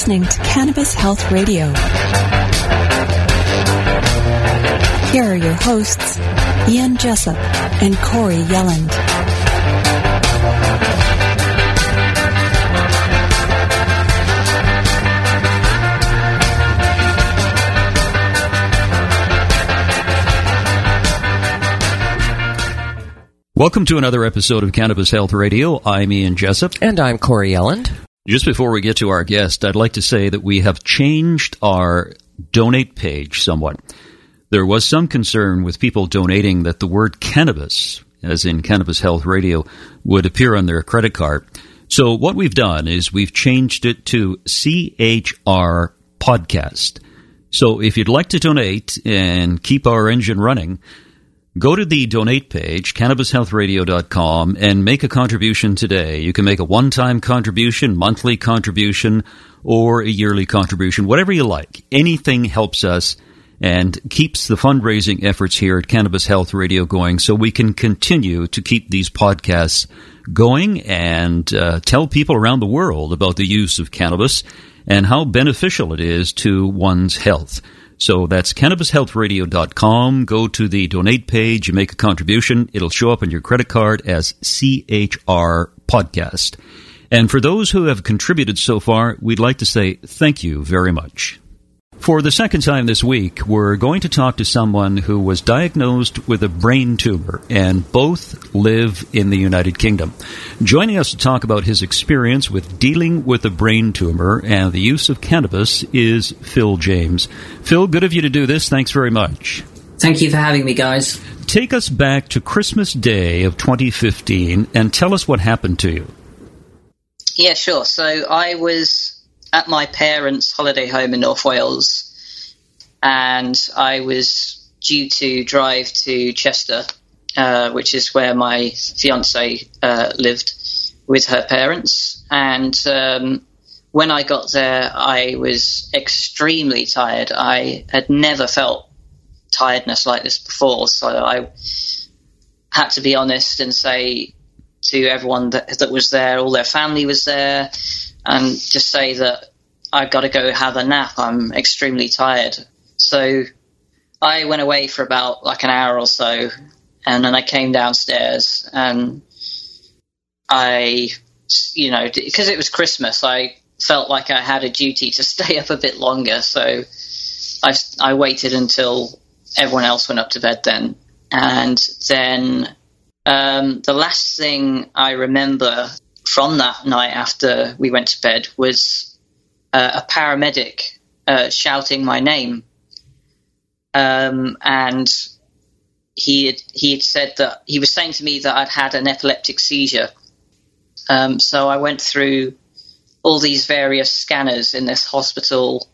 listening to Cannabis Health Radio. Here are your hosts, Ian Jessup and Corey Yelland. Welcome to another episode of Cannabis Health Radio. I'm Ian Jessup. And I'm Corey Yelland. Just before we get to our guest, I'd like to say that we have changed our donate page somewhat. There was some concern with people donating that the word cannabis, as in Cannabis Health Radio, would appear on their credit card. So what we've done is we've changed it to CHR Podcast. So if you'd like to donate and keep our engine running, Go to the donate page, cannabishealthradio.com, and make a contribution today. You can make a one time contribution, monthly contribution, or a yearly contribution, whatever you like. Anything helps us and keeps the fundraising efforts here at Cannabis Health Radio going so we can continue to keep these podcasts going and uh, tell people around the world about the use of cannabis and how beneficial it is to one's health. So that's cannabishealthradio.com. Go to the donate page, you make a contribution. It'll show up on your credit card as CHR Podcast. And for those who have contributed so far, we'd like to say thank you very much. For the second time this week, we're going to talk to someone who was diagnosed with a brain tumor and both live in the United Kingdom. Joining us to talk about his experience with dealing with a brain tumor and the use of cannabis is Phil James. Phil, good of you to do this. Thanks very much. Thank you for having me, guys. Take us back to Christmas Day of 2015 and tell us what happened to you. Yeah, sure. So I was at my parents' holiday home in North Wales, and I was due to drive to Chester, uh, which is where my fiance uh, lived with her parents. And um, when I got there, I was extremely tired. I had never felt tiredness like this before, so I had to be honest and say to everyone that, that was there, all their family was there, and just say that I've got to go have a nap. I'm extremely tired. So I went away for about like an hour or so, and then I came downstairs and I, you know, because it was Christmas, I felt like I had a duty to stay up a bit longer. So I, I waited until everyone else went up to bed then. And then um, the last thing I remember from that night after we went to bed was uh, a paramedic uh, shouting my name. Um, and he had, he had said that he was saying to me that I'd had an epileptic seizure. Um, so I went through all these various scanners in this hospital,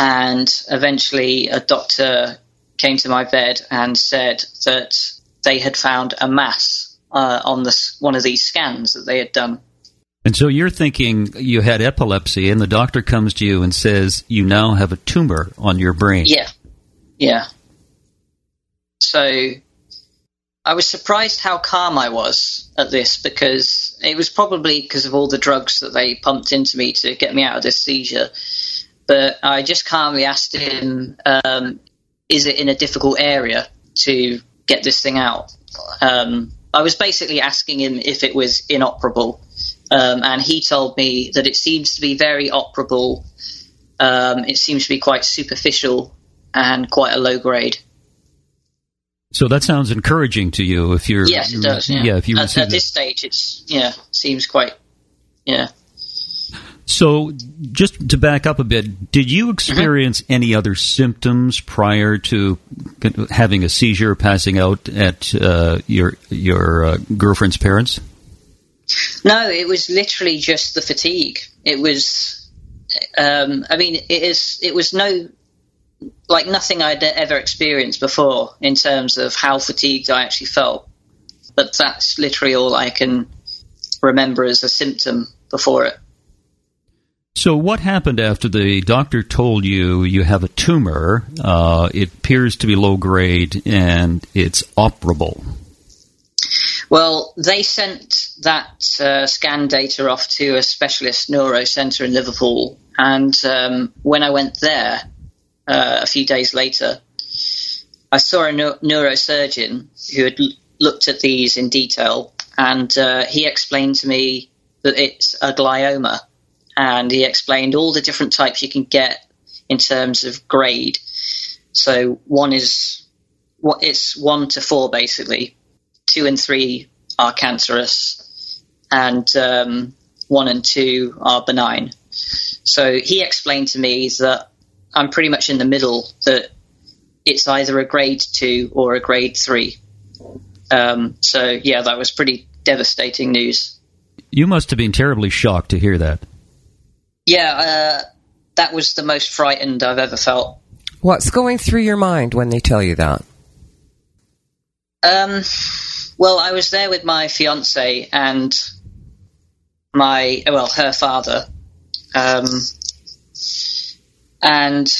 and eventually a doctor came to my bed and said that they had found a mass uh, on this one of these scans that they had done. And so you're thinking you had epilepsy, and the doctor comes to you and says you now have a tumor on your brain. Yeah, yeah. So I was surprised how calm I was at this because it was probably because of all the drugs that they pumped into me to get me out of this seizure. But I just calmly asked him, um, "Is it in a difficult area to get this thing out?" Um, I was basically asking him if it was inoperable um, and he told me that it seems to be very operable. Um, it seems to be quite superficial and quite a low grade. So that sounds encouraging to you. If you're yes, it does. Yeah, yeah if you at, at this stage, it's yeah seems quite yeah. So, just to back up a bit, did you experience mm-hmm. any other symptoms prior to having a seizure, passing out at uh, your your uh, girlfriend's parents? No, it was literally just the fatigue. It was, um, I mean, it is. It was no, like nothing I'd ever experienced before in terms of how fatigued I actually felt. But that's literally all I can remember as a symptom before it. So, what happened after the doctor told you you have a tumor? Uh, it appears to be low grade and it's operable. Well, they sent that uh, scan data off to a specialist neuro centre in Liverpool, and um, when I went there uh, a few days later, I saw a neurosurgeon who had l- looked at these in detail, and uh, he explained to me that it's a glioma, and he explained all the different types you can get in terms of grade. So one is what it's one to four basically. Two and three are cancerous, and um, one and two are benign. So he explained to me that I'm pretty much in the middle. That it's either a grade two or a grade three. Um, so yeah, that was pretty devastating news. You must have been terribly shocked to hear that. Yeah, uh, that was the most frightened I've ever felt. What's going through your mind when they tell you that? Um, well, I was there with my fiance and my well, her father, um, and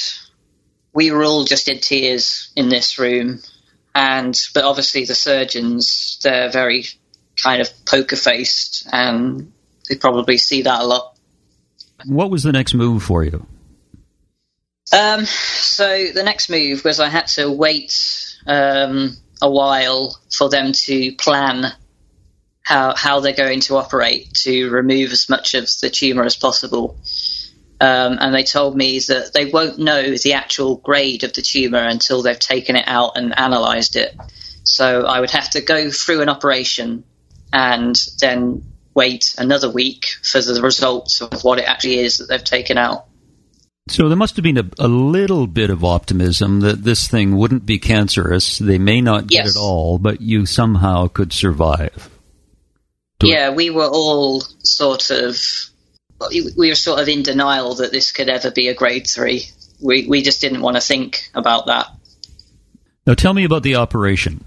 we were all just in tears in this room. And but obviously the surgeons, they're very kind of poker faced, and they probably see that a lot. What was the next move for you? Um, so the next move was I had to wait um, a while for them to plan how how they're going to operate to remove as much of the tumor as possible. Um, and they told me that they won't know the actual grade of the tumor until they've taken it out and analysed it. So I would have to go through an operation and then wait another week for the results of what it actually is that they've taken out. So there must have been a, a, little bit of optimism that this thing wouldn't be cancerous. They may not get yes. it all, but you somehow could survive. Yeah, we were all sort of we were sort of in denial that this could ever be a grade three. We we just didn't want to think about that. Now, tell me about the operation.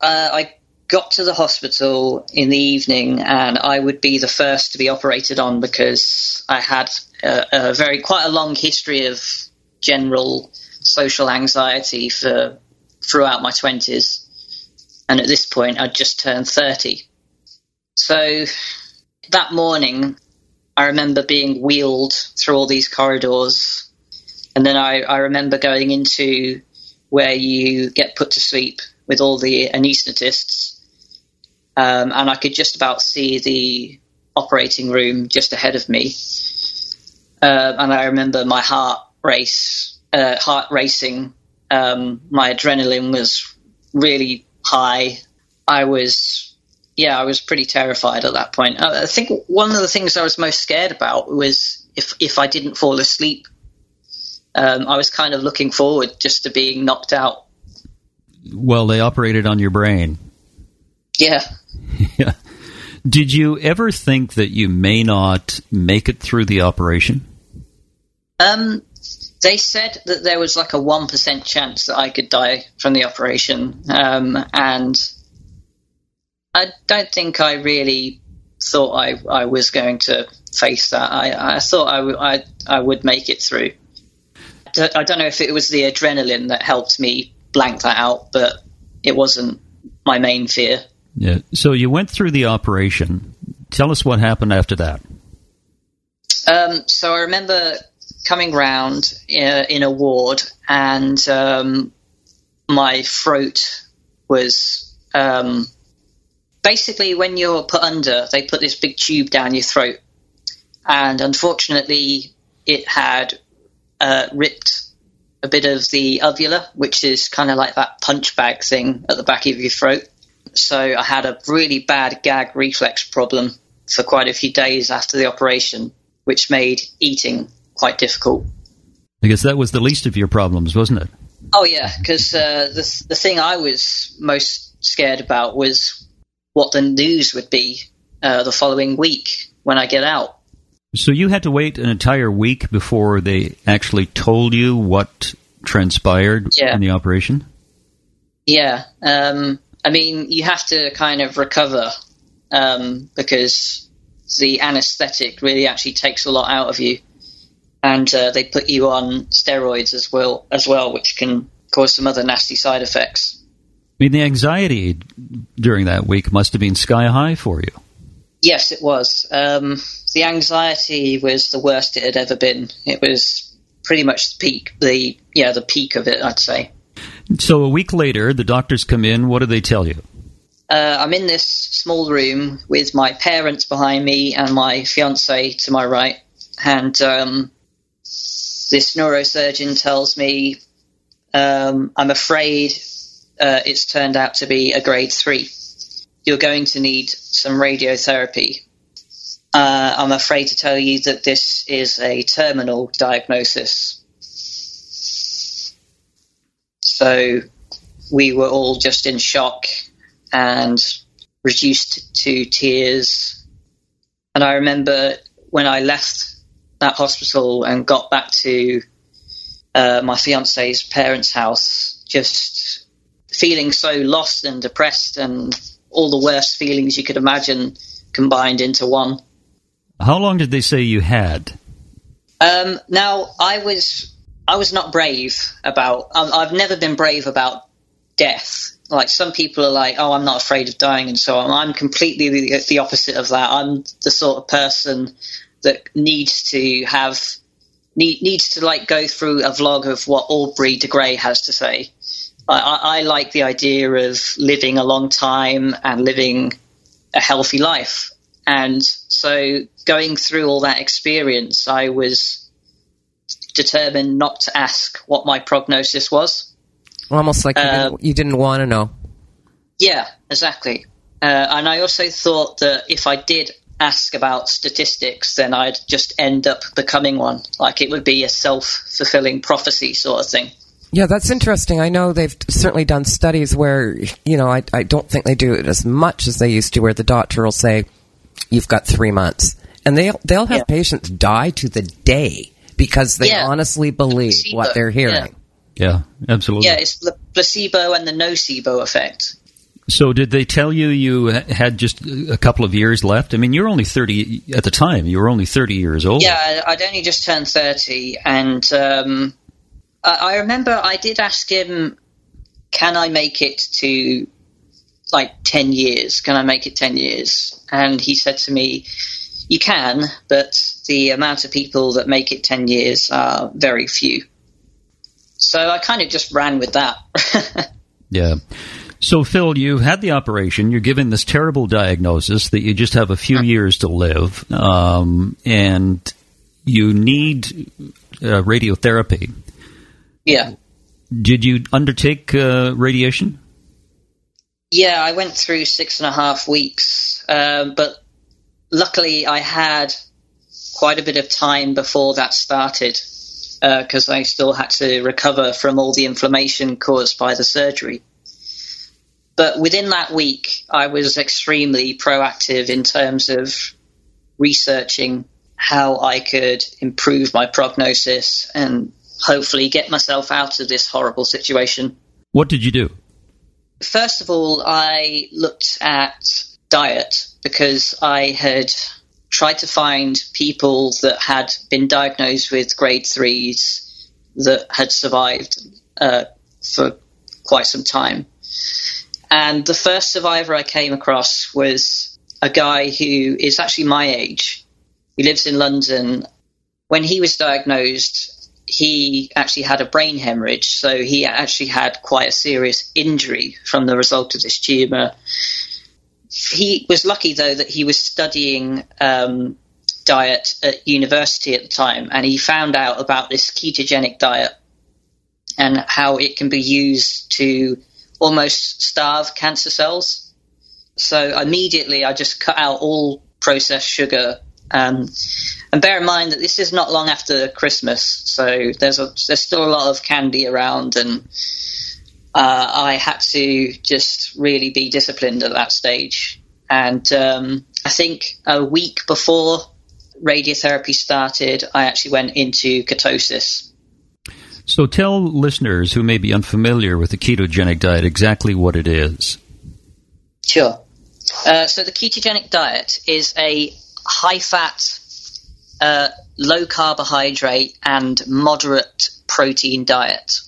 Uh, I got to the hospital in the evening, and I would be the first to be operated on because I had a, a very quite a long history of general social anxiety for throughout my twenties, and at this point, I'd just turned thirty. So that morning, I remember being wheeled through all these corridors, and then I, I remember going into where you get put to sleep with all the anaesthetists, um, and I could just about see the operating room just ahead of me. Uh, and I remember my heart race, uh, heart racing. Um, my adrenaline was really high. I was yeah, I was pretty terrified at that point. I think one of the things I was most scared about was if if I didn't fall asleep. Um, I was kind of looking forward just to being knocked out. Well, they operated on your brain. Yeah. yeah. Did you ever think that you may not make it through the operation? Um, they said that there was like a one percent chance that I could die from the operation, um, and I don't think I really thought I, I was going to face that. I, I thought I, w- I, I would make it through. I don't know if it was the adrenaline that helped me blank that out, but it wasn't my main fear. Yeah. So you went through the operation. Tell us what happened after that. Um, so I remember coming round in uh, a, in a ward, and um, my throat was um, basically, when you're put under, they put this big tube down your throat, and unfortunately, it had uh, ripped a bit of the uvula, which is kind of like that punch bag thing at the back of your throat. So I had a really bad gag reflex problem for quite a few days after the operation, which made eating quite difficult. I guess that was the least of your problems, wasn't it? Oh yeah, because uh, the the thing I was most scared about was what the news would be uh, the following week when I get out. So you had to wait an entire week before they actually told you what transpired yeah. in the operation? Yeah. Um, I mean, you have to kind of recover um, because the anesthetic really actually takes a lot out of you. And uh, they put you on steroids as well, as well, which can cause some other nasty side effects. I mean, the anxiety during that week must have been sky high for you. Yes, it was. Um, the anxiety was the worst it had ever been. It was pretty much the peak, the yeah, the peak of it, I'd say. So a week later, the doctors come in. What do they tell you? Uh, I'm in this small room with my parents behind me and my fiance to my right, and um, this neurosurgeon tells me um, I'm afraid uh, it's turned out to be a grade three. You're going to need some radiotherapy. Uh, I'm afraid to tell you that this is a terminal diagnosis. So we were all just in shock and reduced to tears. And I remember when I left that hospital and got back to uh, my fiance's parents' house, just feeling so lost and depressed and all the worst feelings you could imagine combined into one. How long did they say you had? Um, now I was I was not brave about. I've never been brave about death. Like some people are like, oh, I'm not afraid of dying and so on. I'm completely the, the opposite of that. I'm the sort of person that needs to have need, needs to like go through a vlog of what Aubrey de Grey has to say. I, I like the idea of living a long time and living a healthy life. And so going through all that experience, I was determined not to ask what my prognosis was. Almost like you, didn't, you didn't want to know. Yeah, exactly. Uh, and I also thought that if I did ask about statistics, then I'd just end up becoming one. Like it would be a self fulfilling prophecy sort of thing. Yeah, that's interesting. I know they've certainly done studies where, you know, I, I don't think they do it as much as they used to, where the doctor will say, you've got three months. And they'll, they'll have Yeah. patients die to the day because they Yeah. honestly believe placebo, what they're hearing. Yeah, absolutely. Yeah, it's the placebo and the nocebo effect. So, did they tell you you had just a couple of years left? I mean, you're only 30 at the time. You were only 30 years old. Yeah, I- I'd only just turned 30, and um, I, I remember I did ask him, can I make it to like 10 years? Can I make it 10 years? And he said to me, you can, but the amount of people that make it 10 years are very few. So I kind of just ran with that. Yeah. So, Phil, you had the operation. You're given this terrible diagnosis that you just have a few years to live, um, and you need uh, radiotherapy. yeah. Did you undertake uh, radiation? Yeah, I went through six and a half weeks, um, but luckily I had quite a bit of time before that started uh, because I still had to recover from all the inflammation caused by the surgery. But within that week, I was extremely proactive in terms of researching how I could improve my prognosis and hopefully get myself out of this horrible situation What did you do? first of all, I looked at diet because I had tried to find people that had been diagnosed with grade threes that had survived uh, for quite some time. And the first survivor I came across was a guy who is actually my age. He lives in London. When he was diagnosed, he actually had a brain hemorrhage, so he actually had quite a serious injury from the result of this tumor. He was lucky though that he was studying um, diet at university at the time, and he found out about this ketogenic diet and how it can be used to almost starve cancer cells. So immediately, I just cut out all processed sugar. Um, and bear in mind that this is not long after Christmas, so there's a, there's still a lot of candy around, and uh, I had to just really be disciplined at that stage. And um, I think a week before radiotherapy started, I actually went into ketosis. So, tell listeners who may be unfamiliar with the ketogenic diet exactly what it is. Sure. Uh, so the ketogenic diet is a high fat, uh, low carbohydrate, and moderate protein diet.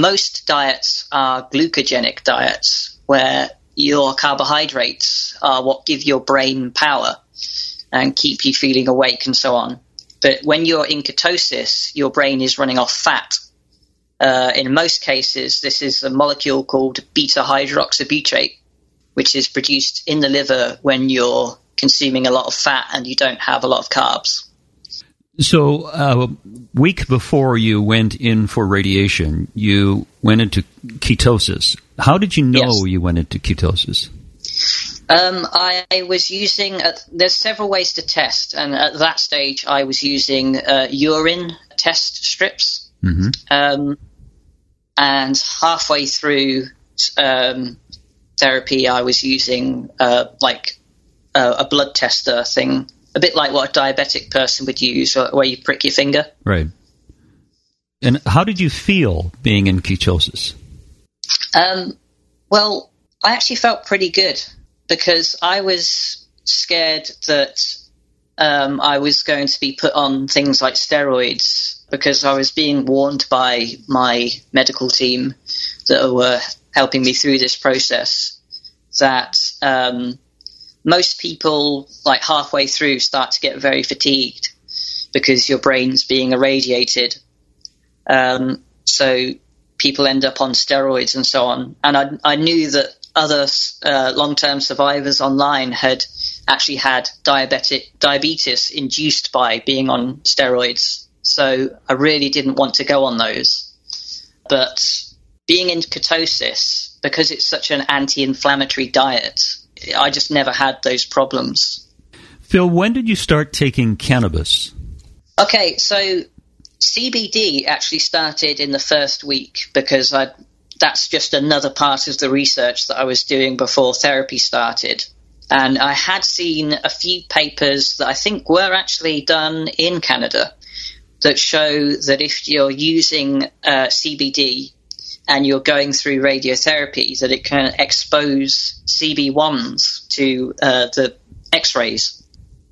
Most diets are glucogenic diets, where your carbohydrates are what give your brain power and keep you feeling awake and so on. But when you're in ketosis, your brain is running off fat. Uh, in most cases, this is a molecule called beta hydroxybutyrate, which is produced in the liver when you're consuming a lot of fat and you don't have a lot of carbs. So, a uh, week before you went in for radiation, you went into ketosis. How did you know Yes. you went into ketosis? Um, I, was using, uh, there's several ways to test, and at that stage I was using uh, urine test strips. hmm Um, and halfway through um, therapy, I was using uh, like a, a blood tester thing, a bit like what a diabetic person would use, where you prick your finger. Right. And how did you feel being in ketosis? Um, well, I actually felt pretty good because I was scared that um, I was going to be put on things like steroids because I was being warned by my medical team that were helping me through this process that um, most people, like halfway through, start to get very fatigued because your brain's being irradiated. Um, so people end up on steroids and so on. And I, I knew that other uh, long-term survivors online had actually had diabetic diabetes induced by being on steroids. So I really didn't want to go on those. But being in ketosis, because it's such an anti-inflammatory diet, I just never had those problems. Phil, when did you start taking cannabis? Okay, so CBD actually started in the first week because I that's just another part of the research that I was doing before therapy started. And I had seen a few papers that I think were actually done in Canada that show that if you're using uh, CBD and you're going through radiotherapy, that it can expose CB1s to uh, the X-rays.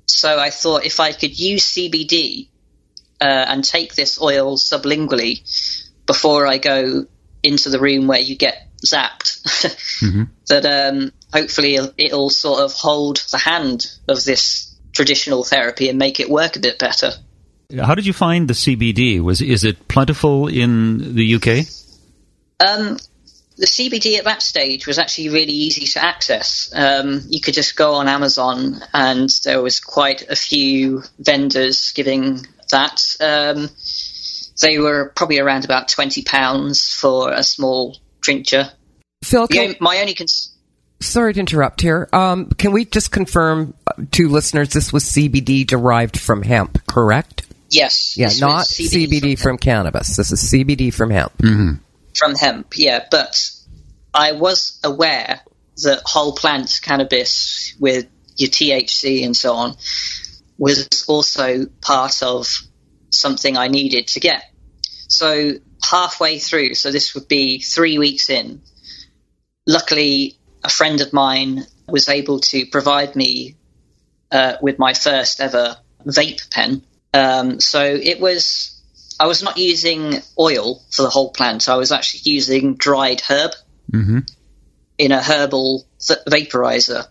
So I thought if I could use CBD uh, and take this oil sublingually before I go into the room where you get zapped, that um, hopefully it'll, it'll sort of hold the hand of this traditional therapy and make it work a bit better. How did you find the CBD? Was is it plentiful in the UK? Um, the CBD at that stage was actually really easy to access. Um, you could just go on Amazon, and there was quite a few vendors giving that. Um, they were probably around about twenty pounds for a small tincture. Phil, can, on- my only cons- sorry to interrupt here. Um, can we just confirm uh, to listeners this was CBD derived from hemp, correct? yes, Yeah, not was CBD, from cannabis. This is CBD from hemp. From hemp, yeah. But I was aware that whole plant cannabis with your THC and so on was also part of something I needed to get. So halfway through, so this would be three weeks in, luckily a friend of mine was able to provide me uh, with my first ever vape pen. Um, so it was, I was not using oil for the whole plant. I was actually using dried herb Mm-hmm. in a herbal th- vaporizer.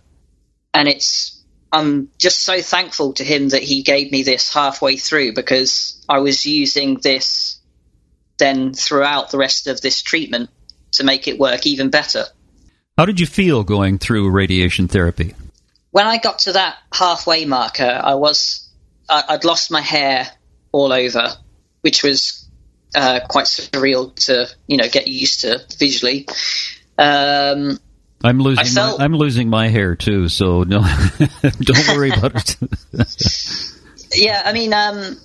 And it's, I'm just so thankful to him that he gave me this halfway through because I was using this then throughout the rest of this treatment to make it work even better. How did you feel going through radiation therapy? when I got to that halfway marker, I was I'd lost my hair all over, which was uh, quite surreal to you know get used to visually. Um, I'm losing. Felt- my, I'm losing my hair too, so no, don't worry about it. yeah, I mean, um,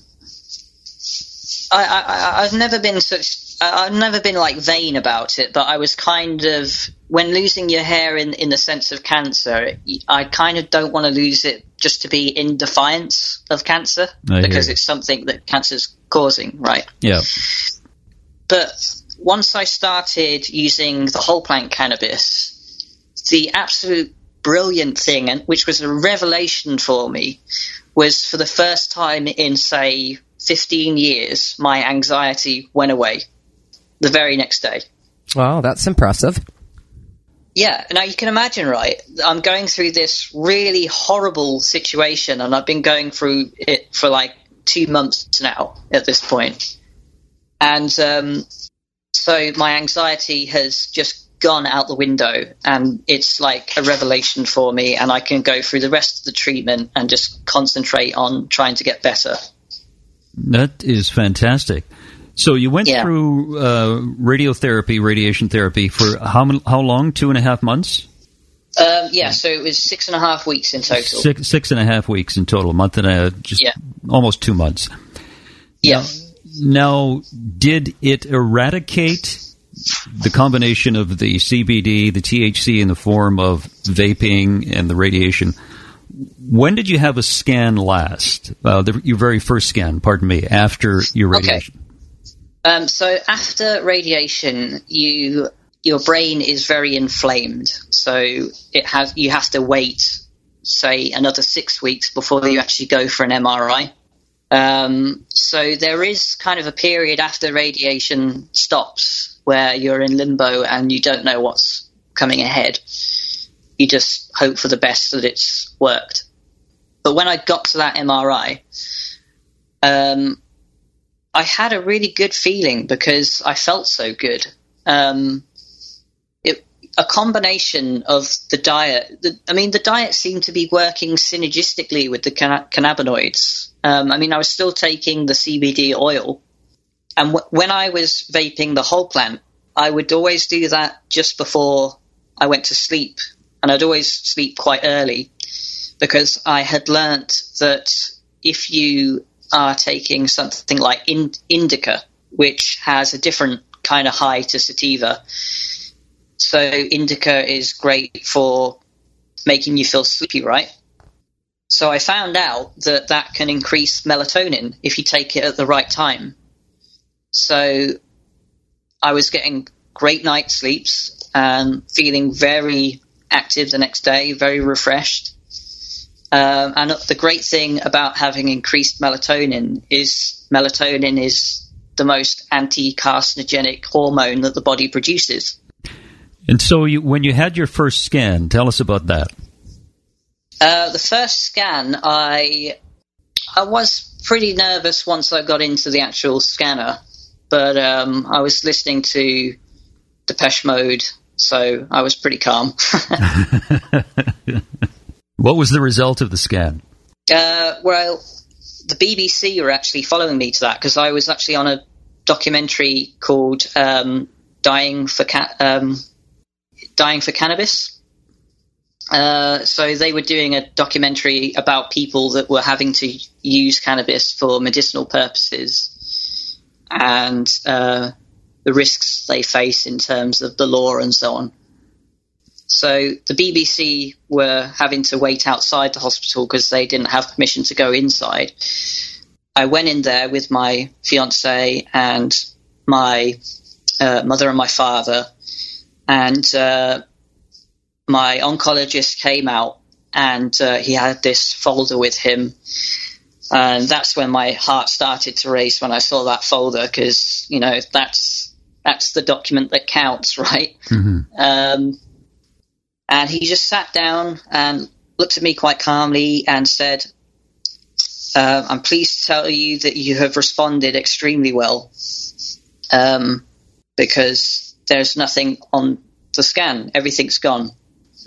I, I, I've never been such I've never been like vain about it, but I was kind of when losing your hair in in the sense of cancer. I kind of don't want to lose it just to be in defiance of cancer I because you. it's something that cancer's causing, right? yeah. But once I started using the whole plant cannabis, the absolute brilliant thing, and which was a revelation for me, was for the first time in say 15 years, my anxiety went away. the very next day. Wow, that's impressive. Yeah, now you can imagine, right? I'm going through this really horrible situation, and I've been going through it for like two months now at this point. And um, so my anxiety has just gone out the window, and it's like a revelation for me, and I can go through the rest of the treatment and just concentrate on trying to get better. That is fantastic. So you went Yeah. through uh, radiotherapy, radiation therapy for how how long? Two and a half months. Um, yeah, so it was six and a half weeks in total. Six six and a half weeks in total. A month and a just Yeah. almost two months. Yeah. Now, did it eradicate the combination of the CBD, the THC in the form of vaping, and the radiation? When did you have a scan last? Uh, the, your very first scan, pardon me, after your Okay. Um, so after radiation, you your brain is very inflamed. So it has you have to wait, say, another six weeks before you actually go for an MRI. Um, so there is kind of a period after radiation stops where you're in limbo and you don't know what's coming ahead. You just hope for the best that it's worked. But when I got to that MRI, um, I had a really good feeling because I felt so good. Um, it, a combination of the diet. The, I mean, the diet seemed to be working synergistically with the canna- cannabinoids. Um, I mean, I was still taking the CBD oil, and w- when I was vaping the whole plant, I would always do that just before I went to sleep, and I'd always sleep quite early because I had learnt that if you are taking something like indica, which has a different kind of high to sativa. So indica is great for making you feel sleepy, right? So I found out that that can increase melatonin if you take it at the right time. So I was getting great night sleeps and feeling very active the next day, very refreshed. Um, and the great thing about having increased melatonin is melatonin is the most anti-carcinogenic hormone that the body produces. And so, you, when you had your first scan, tell us about that. Uh, the first scan, I I was pretty nervous once I got into the actual scanner, but um, I was listening to Depeche Mode, so I was pretty calm. What was the result of the scan? Uh, well, the BBC were actually following me to that because I was actually on a documentary called um, "Dying for Ca- um, Dying for Cannabis." Uh, so they were doing a documentary about people that were having to use cannabis for medicinal purposes and uh, the risks they face in terms of the law and so on. So the BBC were having to wait outside the hospital because they didn't have permission to go inside. I went in there with my fiance and my uh, mother and my father, and uh, my oncologist came out and uh, he had this folder with him. And that's when my heart started to race when I saw that folder because you know that's that's the document that counts, right? Um, and he just sat down and looked at me quite calmly and said, uh, I'm pleased to tell you that you have responded extremely well um, because there's nothing on the scan. Everything's gone.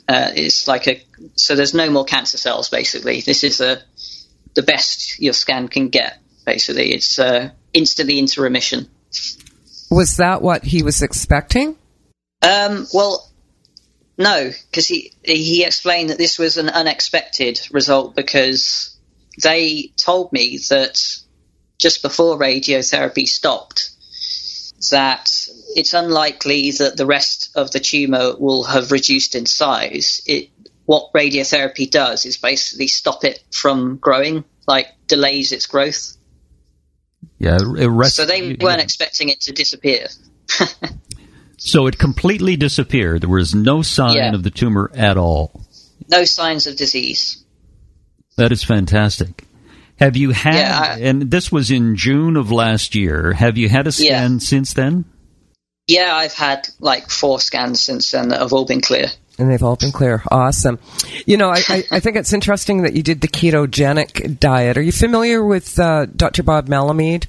Uh, it's like a so there's no more cancer cells. Basically, this is a the best your scan can get. Basically, it's uh, instantly into remission. Was that what he was expecting? Um, well, no, because he he explained that this was an unexpected result because they told me that just before radiotherapy stopped that it's unlikely that the rest of the tumor will have reduced in size. It what radiotherapy does is basically stop it from growing, like delays its growth. Yeah, it rest- So they weren't expecting it to disappear. So it completely disappeared. There was no sign Yeah. of the tumor at all. No signs of disease. That is fantastic. Have you had, Yeah, I- and this was in June of last year, have you had a scan Yeah. since then? Yeah, I've had like four scans since then that have all been clear. And they've all been clear. Awesome. You know, I, I, I think it's interesting that you did the ketogenic diet. Are you familiar with uh, Dr. Bob Melamede?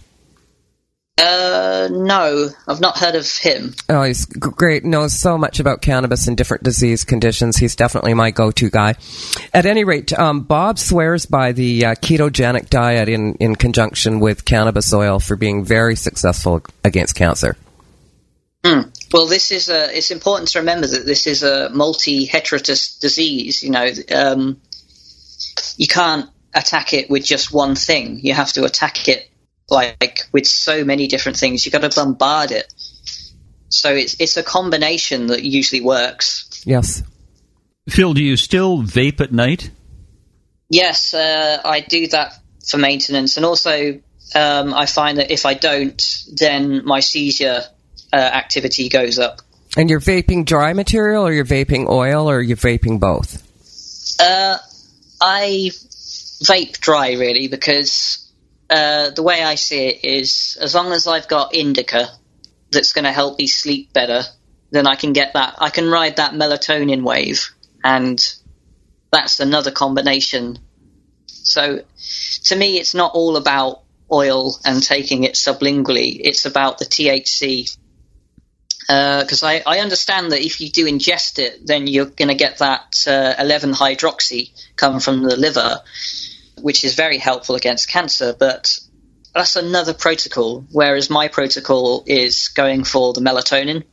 Uh, no, I've not heard of him. Oh, he's great. Knows so much about cannabis and different disease conditions. He's definitely my go-to guy. At any rate, um, Bob swears by the uh, ketogenic diet in, in conjunction with cannabis oil for being very successful against cancer. Hmm. Well, this is a. It's important to remember that this is a multi-heterotus disease. You know, um, you can't attack it with just one thing. You have to attack it like with so many different things. You've got to bombard it. So it's it's a combination that usually works. Yes. Phil, do you still vape at night? Yes, uh, I do that for maintenance, and also um, I find that if I don't, then my seizure uh, activity goes up. And you're vaping dry material, or you're vaping oil, or you're vaping both? Uh, I vape dry really because uh, the way I see it is as long as I've got indica that's going to help me sleep better, then I can get that. I can ride that melatonin wave, and that's another combination. So, to me, it's not all about oil and taking it sublingually. It's about the THC. Because I, I understand that if you do ingest it, then you're going to get that uh, 11 hydroxy come from the liver, which is very helpful against cancer. But that's another protocol, whereas my protocol is going for the melatonin.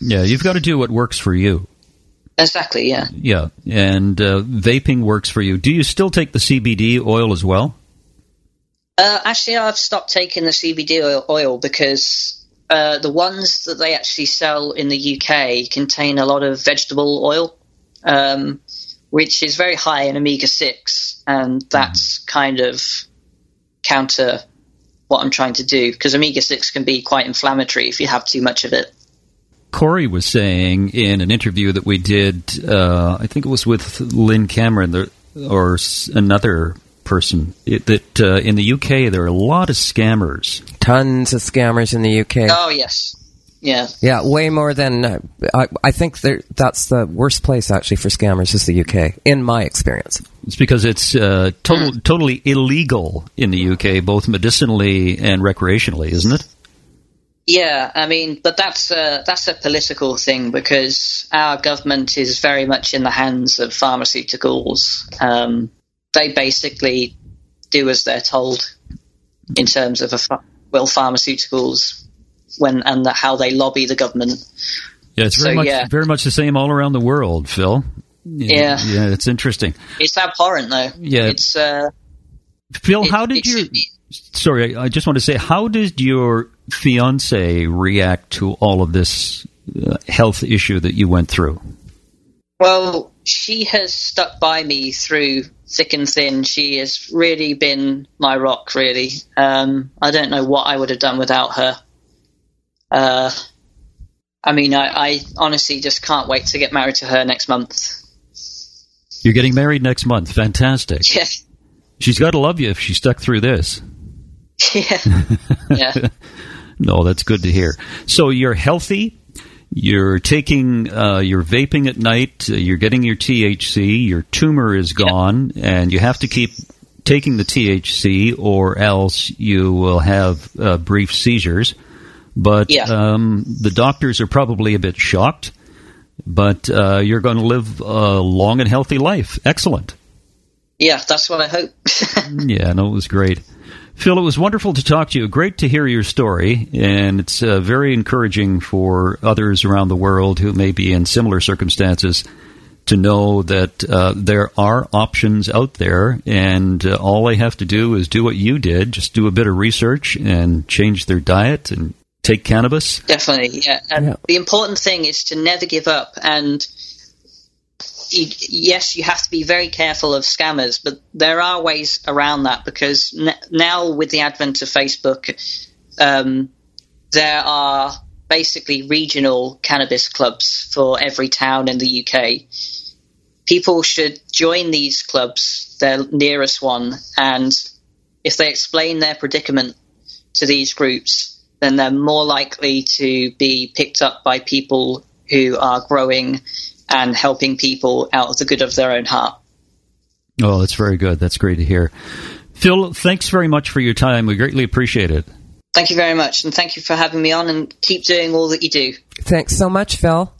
Yeah, you've got to do what works for you. Exactly, yeah. Yeah, and uh, vaping works for you. Do you still take the CBD oil as well? Uh, actually, I've stopped taking the CBD oil, oil because uh, the ones that they actually sell in the UK contain a lot of vegetable oil, um, which is very high in omega 6, and that's kind of counter what I'm trying to do because omega 6 can be quite inflammatory if you have too much of it. Corey was saying in an interview that we did, uh, I think it was with Lynn Cameron there, or another person, it, that uh, in the UK there are a lot of scammers. Tons of scammers in the UK. Oh, yes. Yeah. Yeah, way more than uh, I, I think there- that's the worst place actually for scammers is the UK, in my experience. It's because it's uh, total, totally illegal in the UK, both medicinally and recreationally, isn't it? Yeah, I mean, but that's a, that's a political thing because our government is very much in the hands of pharmaceuticals. Um, they basically do as they're told in terms of a, ph- well pharmaceuticals when and the, how they lobby the government. Yeah, it's very So, much yeah. very much the same all around the world, Phil. Yeah. yeah, it's interesting. It's abhorrent, though. Yeah. it's uh, Phil, it- how did it you? Sorry, I I just want to say, how did your fiance react to all of this uh, health issue that you went through? Well, she has stuck by me through thick and thin. She has really been my rock, really. Um, I don't know what I would have done without her. Uh, I mean, I, I honestly just can't wait to get married to her next month. You're getting married next month. Fantastic. Yeah, She's got to love you if she stuck through this. yeah, yeah. No, that's good to hear. So you're healthy. You're taking, uh, you're vaping at night. Uh, you're getting your THC. Your tumor is gone, and you have to keep taking the THC, or else you will have uh, brief seizures. But Yeah. um, the doctors are probably a bit shocked. But uh, you're going to live a long and healthy life. Excellent. Yeah, that's what I hope. Yeah, no, it was great. Phil, it was wonderful to talk to you. Great to hear your story, and it's uh, very encouraging for others around the world who may be in similar circumstances to know that uh, there are options out there, and uh, all they have to do is do what you did just do a bit of research and change their diet and take cannabis. Definitely, yeah. And Yeah. the important thing is to never give up. And you, yes, you have to be very careful of scammers, but there are ways around that because n- now with the advent of Facebook, um, there are basically regional cannabis clubs for every town in the UK. People should join these clubs, their nearest one, and if they explain their predicament to these groups, then they're more likely to be picked up by people who are growing and helping people out of the good of their own heart. Oh, that's very good. That's great to hear. Phil, thanks very much for your time. We greatly appreciate it. Thank you very much, and thank you for having me on, and keep doing all that you do. Thanks so much, Phil.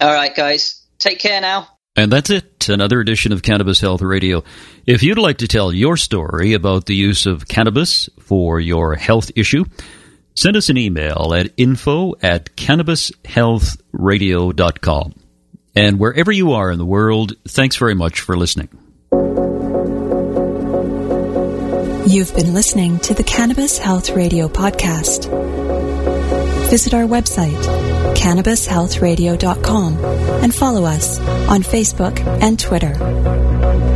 All right, guys. Take care now. And that's it, another edition of Cannabis Health Radio. If you'd like to tell your story about the use of cannabis for your health issue, send us an email at info at cannabishealthradio.com. And wherever you are in the world, thanks very much for listening. You've been listening to the Cannabis Health Radio podcast. Visit our website, cannabishealthradio.com, and follow us on Facebook and Twitter.